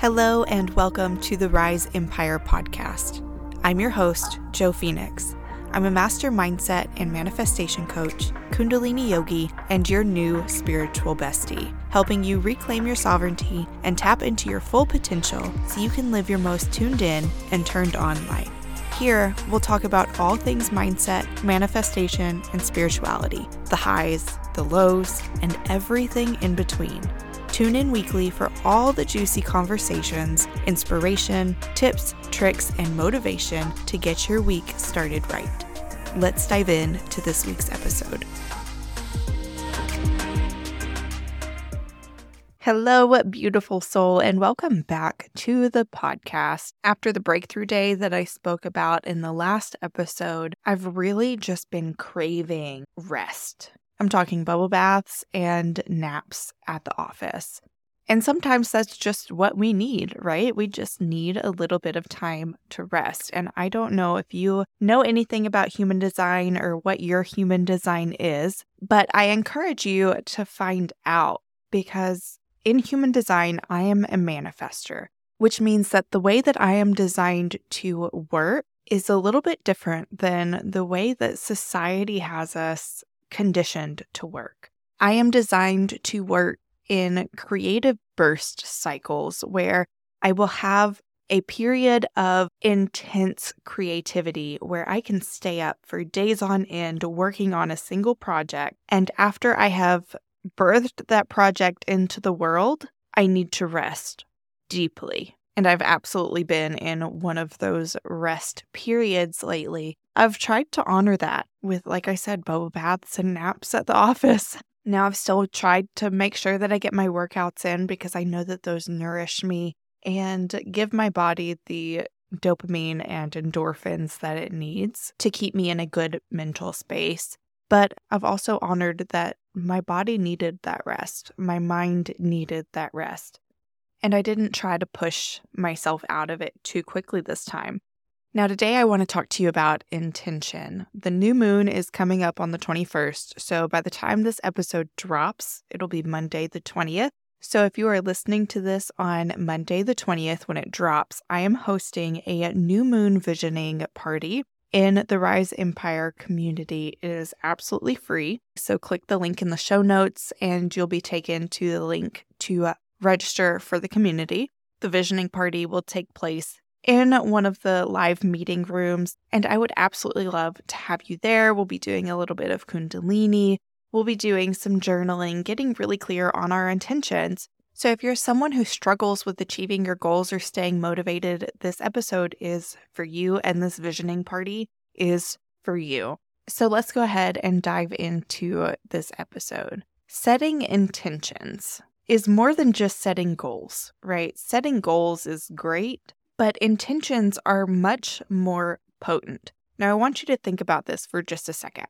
Hello, and welcome to the Rise Empire podcast. I'm your host, Jo Fenyx. I'm a master mindset and manifestation coach, Kundalini yogi, and your new spiritual bestie, helping you reclaim your sovereignty and tap into your full potential so you can live your most tuned in and turned on life. Here, we'll talk about all things mindset, manifestation, and spirituality the highs, the lows, and everything in between. Tune in weekly for all the juicy conversations, inspiration, tips, tricks, and motivation to get your week started right. Let's dive in to this week's episode. Hello, beautiful soul, and welcome back to the podcast. After the breakthrough day that I spoke about in the last episode, I've really just been craving rest. I'm talking bubble baths and naps at the office. And sometimes that's just what we need, right? We just need a little bit of time to rest. And I don't know if you know anything about human design or what your human design is, but I encourage you to find out because in human design, I am a manifester, which means that the way that I am designed to work is a little bit different than the way that society has us conditioned to work. I am designed to work in creative burst cycles where I will have a period of intense creativity where I can stay up for days on end working on a single project. And after I have birthed that project into the world, I need to rest deeply. And I've absolutely been in one of those rest periods lately. I've tried to honor that with, like I said, bubble baths and naps at the office. Now I've still tried to make sure that I get my workouts in because I know that those nourish me and give my body the dopamine and endorphins that it needs to keep me in a good mental space. But I've also honored that my body needed that rest. My mind needed that rest and I didn't try to push myself out of it too quickly this time. Now, today I want to talk to you about intention. The new moon is coming up on the 21st, so by the time this episode drops, it'll be Monday the 20th. So, if you are listening to this on Monday the 20th when it drops, I am hosting a new moon visioning party in the Rise Empire community. It is absolutely free. So, click the link in the show notes and you'll be taken to the link to register for the community. The visioning party will take place in one of the live meeting rooms, and I would absolutely love to have you there. We'll be doing a little bit of Kundalini, we'll be doing some journaling, getting really clear on our intentions. So, if you're someone who struggles with achieving your goals or staying motivated, this episode is for you, and this visioning party is for you. So, let's go ahead and dive into this episode. Setting intentions is more than just setting goals, right? Setting goals is great, but intentions are much more potent. Now, I want you to think about this for just a second.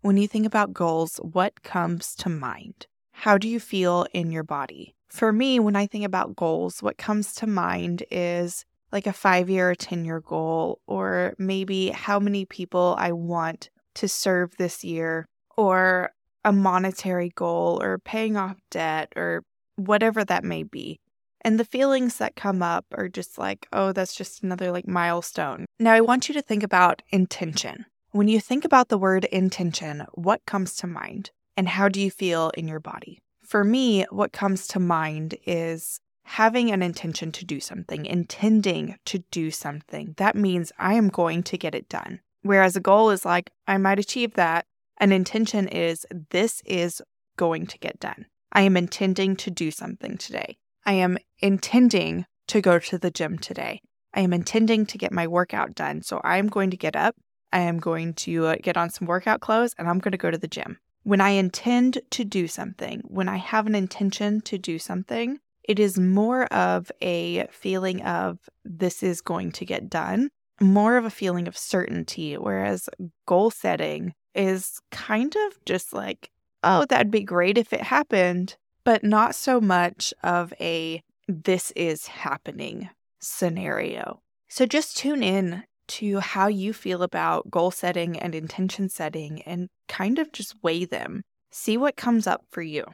When you think about goals, what comes to mind? How do you feel in your body? For me, when I think about goals, what comes to mind is like a five year or 10 year goal, or maybe how many people I want to serve this year, or a monetary goal, or paying off debt, or whatever that may be. And the feelings that come up are just like, oh, that's just another like milestone. Now, I want you to think about intention. When you think about the word intention, what comes to mind? And how do you feel in your body? For me, what comes to mind is having an intention to do something, intending to do something. That means I am going to get it done. Whereas a goal is like, I might achieve that. An intention is, this is going to get done. I am intending to do something today. I am intending to go to the gym today. I am intending to get my workout done. So I am going to get up. I am going to uh, get on some workout clothes and I'm going to go to the gym. When I intend to do something, when I have an intention to do something, it is more of a feeling of this is going to get done, more of a feeling of certainty. Whereas goal setting is kind of just like oh, that'd be great if it happened, but not so much of a this is happening scenario. So just tune in to how you feel about goal setting and intention setting and kind of just weigh them. See what comes up for you.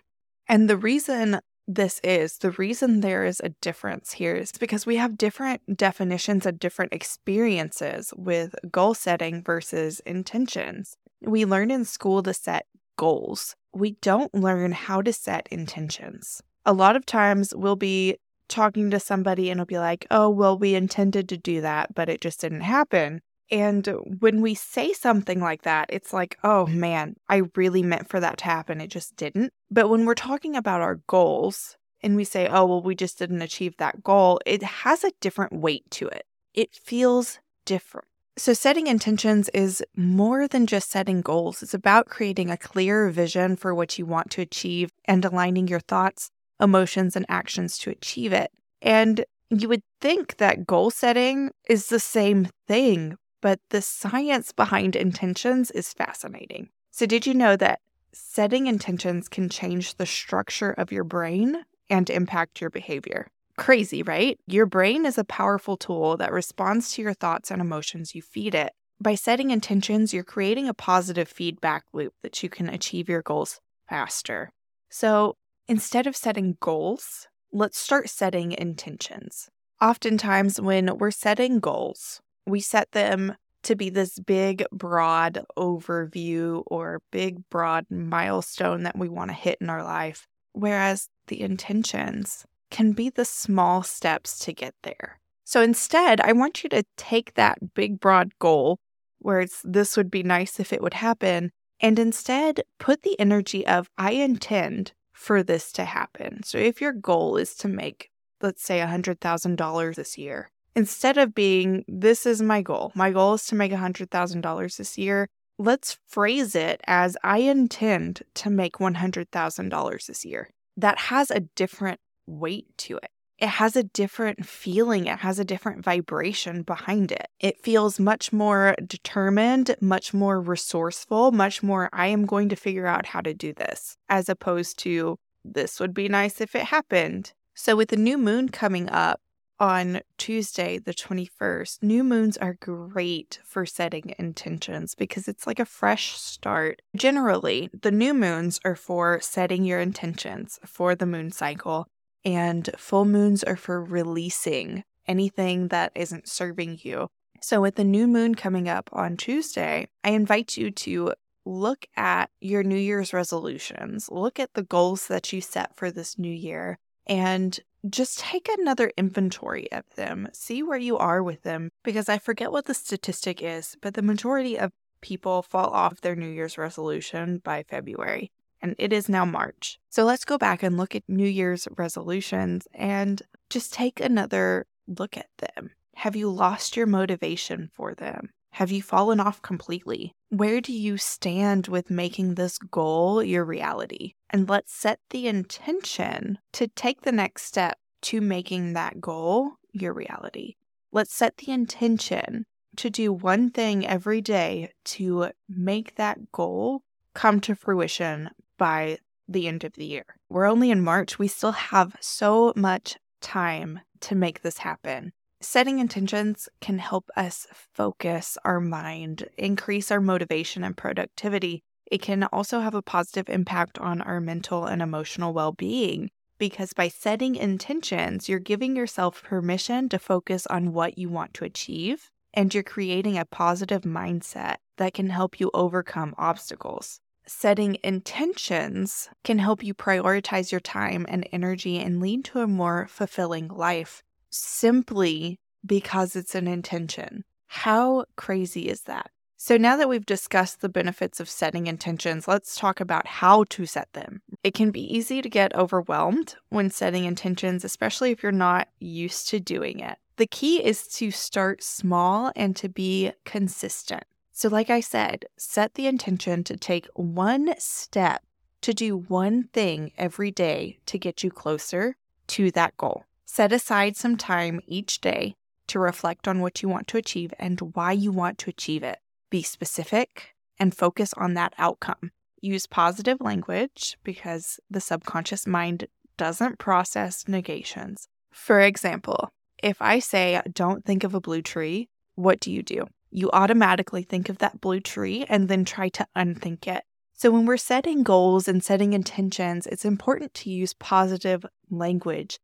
And the reason this is, the reason there is a difference here is because we have different definitions and different experiences with goal setting versus intentions. We learn in school to set goals, we don't learn how to set intentions. A lot of times we'll be talking to somebody and it'll be like, oh, well, we intended to do that, but it just didn't happen. And when we say something like that, it's like, oh man, I really meant for that to happen. It just didn't. But when we're talking about our goals and we say, oh, well, we just didn't achieve that goal, it has a different weight to it. It feels different. So, setting intentions is more than just setting goals. It's about creating a clear vision for what you want to achieve and aligning your thoughts, emotions, and actions to achieve it. And you would think that goal setting is the same thing, but the science behind intentions is fascinating. So, did you know that setting intentions can change the structure of your brain and impact your behavior? Crazy, right? Your brain is a powerful tool that responds to your thoughts and emotions you feed it. By setting intentions, you're creating a positive feedback loop that you can achieve your goals faster. So instead of setting goals, let's start setting intentions. Oftentimes, when we're setting goals, we set them to be this big, broad overview or big, broad milestone that we want to hit in our life. Whereas the intentions can be the small steps to get there. So instead, I want you to take that big, broad goal where it's this would be nice if it would happen, and instead put the energy of I intend for this to happen. So if your goal is to make, let's say, $100,000 this year, instead of being, this is my goal, my goal is to make $100,000 this year, let's phrase it as I intend to make $100,000 this year. That has a different weight to it. It has a different feeling, it has a different vibration behind it. It feels much more determined, much more resourceful, much more, I am going to figure out how to do this, as opposed to, this would be nice if it happened. So, with the new moon coming up, on Tuesday, the 21st, new moons are great for setting intentions because it's like a fresh start. Generally, the new moons are for setting your intentions for the moon cycle and full moons are for releasing anything that isn't serving you. So, with the new moon coming up on Tuesday, I invite you to look at your New Year's resolutions, look at the goals that you set for this new year, and just take another inventory of them. See where you are with them, because I forget what the statistic is, but the majority of people fall off their New Year's resolution by February and it is now March. So let's go back and look at New Year's resolutions and just take another look at them. Have you lost your motivation for them? Have you fallen off completely? Where do you stand with making this goal your reality? And let's set the intention to take the next step to making that goal your reality. Let's set the intention to do one thing every day to make that goal come to fruition by the end of the year. We're only in March. We still have so much time to make this happen. Setting intentions can help us focus our mind, increase our motivation and productivity. It can also have a positive impact on our mental and emotional well being because by setting intentions, you're giving yourself permission to focus on what you want to achieve and you're creating a positive mindset that can help you overcome obstacles setting intentions can help you prioritize your time and energy and lead to a more fulfilling life simply because it's an intention. How crazy is that? So, now that we've discussed the benefits of setting intentions, let's talk about how to set them. It can be easy to get overwhelmed when setting intentions, especially if you're not used to doing it. The key is to start small and to be consistent. So, like I said, set the intention to take one step to do one thing every day to get you closer to that goal. Set aside some time each day to reflect on what you want to achieve and why you want to achieve it. Be specific and focus on that outcome. Use positive language because the subconscious mind doesn't process negations. For example, if I say, don't think of a blue tree, what do you do? You automatically think of that blue tree and then try to unthink it. So, when we're setting goals and setting intentions, it's important to use positive language.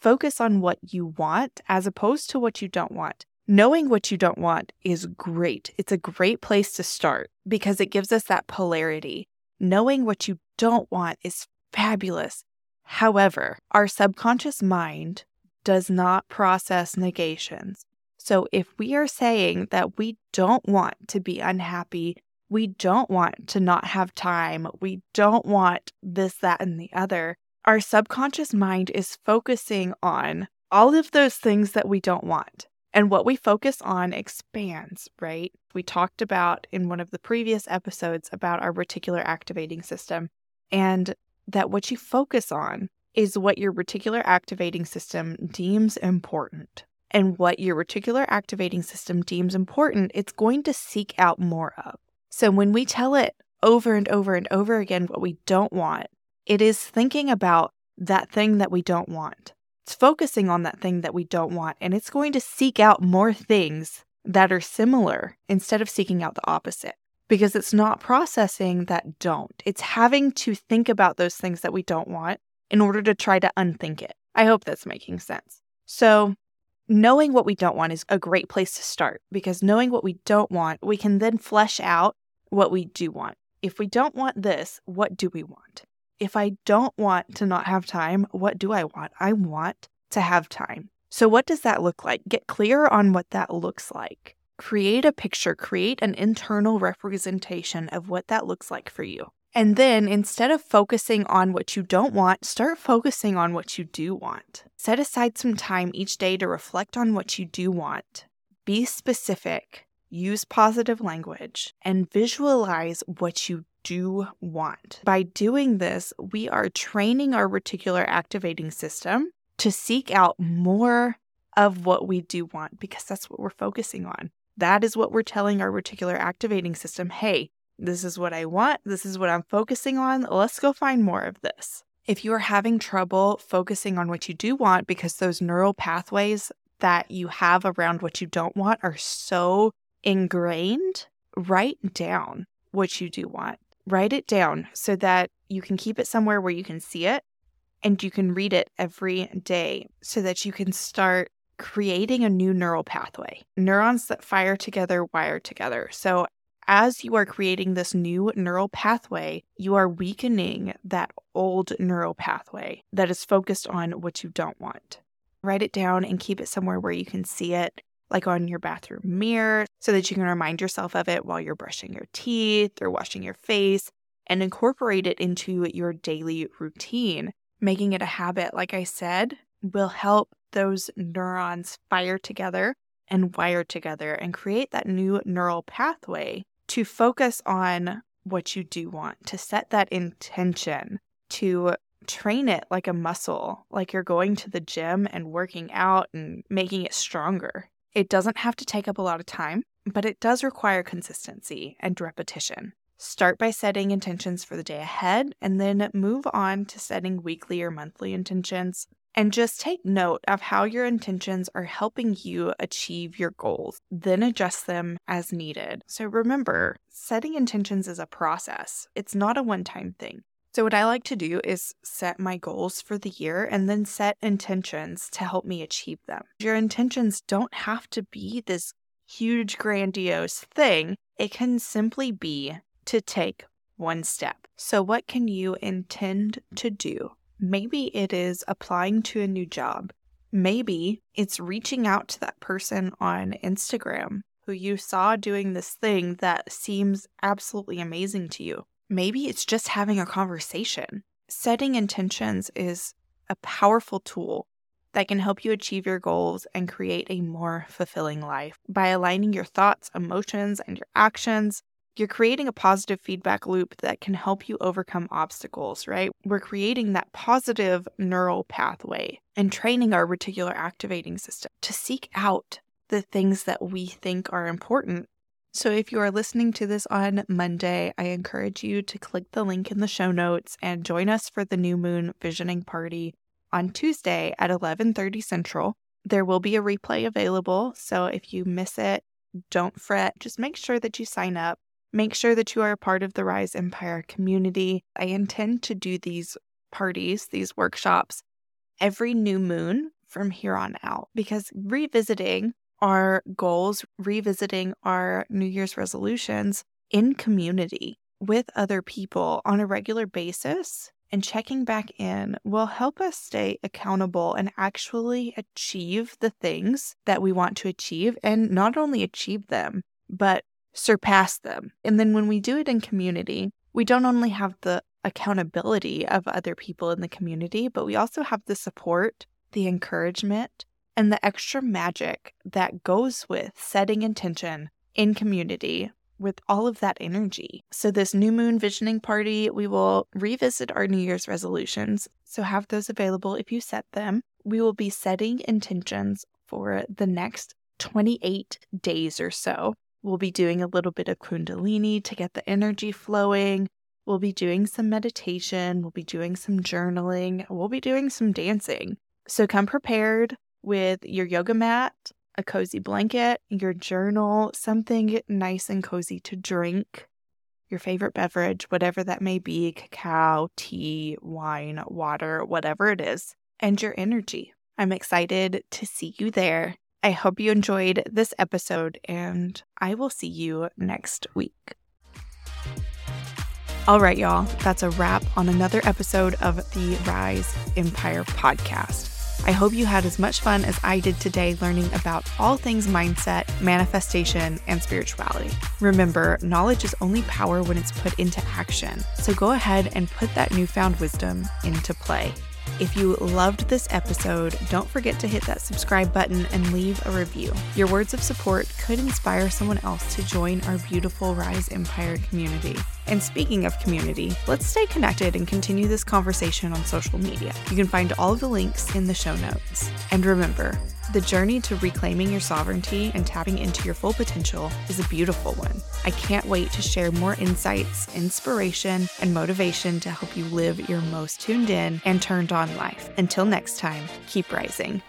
Focus on what you want as opposed to what you don't want. Knowing what you don't want is great. It's a great place to start because it gives us that polarity. Knowing what you don't want is fabulous. However, our subconscious mind does not process negations. So, if we are saying that we don't want to be unhappy we don't want to not have time. We don't want this, that, and the other. Our subconscious mind is focusing on all of those things that we don't want. And what we focus on expands, right? We talked about in one of the previous episodes about our reticular activating system, and that what you focus on is what your reticular activating system deems important. And what your reticular activating system deems important, it's going to seek out more of. So when we tell it over and over and over again what we don't want, it is thinking about that thing that we don't want. It's focusing on that thing that we don't want, and it's going to seek out more things that are similar instead of seeking out the opposite because it's not processing that don't. It's having to think about those things that we don't want in order to try to unthink it. I hope that's making sense. So, knowing what we don't want is a great place to start because knowing what we don't want, we can then flesh out what we do want. If we don't want this, what do we want? If I don't want to not have time, what do I want? I want to have time. So, what does that look like? Get clear on what that looks like. Create a picture, create an internal representation of what that looks like for you. And then instead of focusing on what you don't want, start focusing on what you do want. Set aside some time each day to reflect on what you do want. Be specific, use positive language, and visualize what you do want. By doing this, we are training our reticular activating system to seek out more of what we do want because that's what we're focusing on. That is what we're telling our reticular activating system hey, this is what I want. This is what I'm focusing on. Let's go find more of this. If you are having trouble focusing on what you do want because those neural pathways that you have around what you don't want are so ingrained, write down what you do want. Write it down so that you can keep it somewhere where you can see it and you can read it every day so that you can start creating a new neural pathway. Neurons that fire together wire together. So as you are creating this new neural pathway, you are weakening that old neural pathway that is focused on what you don't want. Write it down and keep it somewhere where you can see it, like on your bathroom mirror, so that you can remind yourself of it while you're brushing your teeth or washing your face and incorporate it into your daily routine. Making it a habit, like I said, will help those neurons fire together and wire together and create that new neural pathway to focus on what you do want, to set that intention, to train it like a muscle, like you're going to the gym and working out and making it stronger. It doesn't have to take up a lot of time, but it does require consistency and repetition. Start by setting intentions for the day ahead and then move on to setting weekly or monthly intentions and just take note of how your intentions are helping you achieve your goals, then adjust them as needed. So remember, setting intentions is a process, it's not a one time thing. So, what I like to do is set my goals for the year and then set intentions to help me achieve them. Your intentions don't have to be this huge, grandiose thing, it can simply be to take one step. So, what can you intend to do Maybe it is applying to a new job. Maybe it's reaching out to that person on Instagram who you saw doing this thing that seems absolutely amazing to you. Maybe it's just having a conversation. Setting intentions is a powerful tool that can help you achieve your goals and create a more fulfilling life. By aligning your thoughts, emotions, and your actions, you're creating a positive feedback loop that can help you overcome obstacles, right? We're creating that positive neural pathway and training our reticular activating system to seek out the things that we think are important. So, if you are listening to this on Monday, I encourage you to click the link in the show notes and join us for the new moon visioning party on Tuesday at 11:30 Central. There will be a replay available, so if you miss it, don't fret. Just make sure that you sign up Make sure that you are a part of the Rise Empire community. I intend to do these parties, these workshops, every new moon from here on out because revisiting our goals, revisiting our New Year's resolutions in community with other people on a regular basis and checking back in will help us stay accountable and actually achieve the things that we want to achieve and not only achieve them, but surpass them. And then when we do it in community, we don't only have the accountability of other people in the community, but we also have the support, the encouragement, and the extra magic that goes with setting intention in community with all of that energy. So, this new moon visioning party, we will revisit our New Year's resolutions. So, have those available if you set them. We will be setting intentions for the next 28 days or so. We'll be doing a little bit of Kundalini to get the energy flowing. We'll be doing some meditation. We'll be doing some journaling. We'll be doing some dancing. So, come prepared with your yoga mat, a cozy blanket, your journal, something nice and cozy to drink, your favorite beverage, whatever that may be cacao, tea, wine, water, whatever it is, and your energy. I'm excited to see you there. I hope you enjoyed this episode, and I will see you next week. All right, y'all, that's a wrap on another episode of the Rise Empire podcast. I hope you had as much fun as I did today learning about all things mindset, manifestation, and spirituality. Remember, knowledge is only power when it's put into action. So go ahead and put that newfound wisdom into play. If you loved this episode, don't forget to hit that subscribe button and leave a review. Your words of support could inspire someone else to join our beautiful Rise Empire community. And speaking of community, let's stay connected and continue this conversation on social media. You can find all of the links in the show notes. And remember, the journey to reclaiming your sovereignty and tapping into your full potential is a beautiful one. I can't wait to share more insights, inspiration, and motivation to help you live your most tuned in and turned on life. Until next time, keep rising.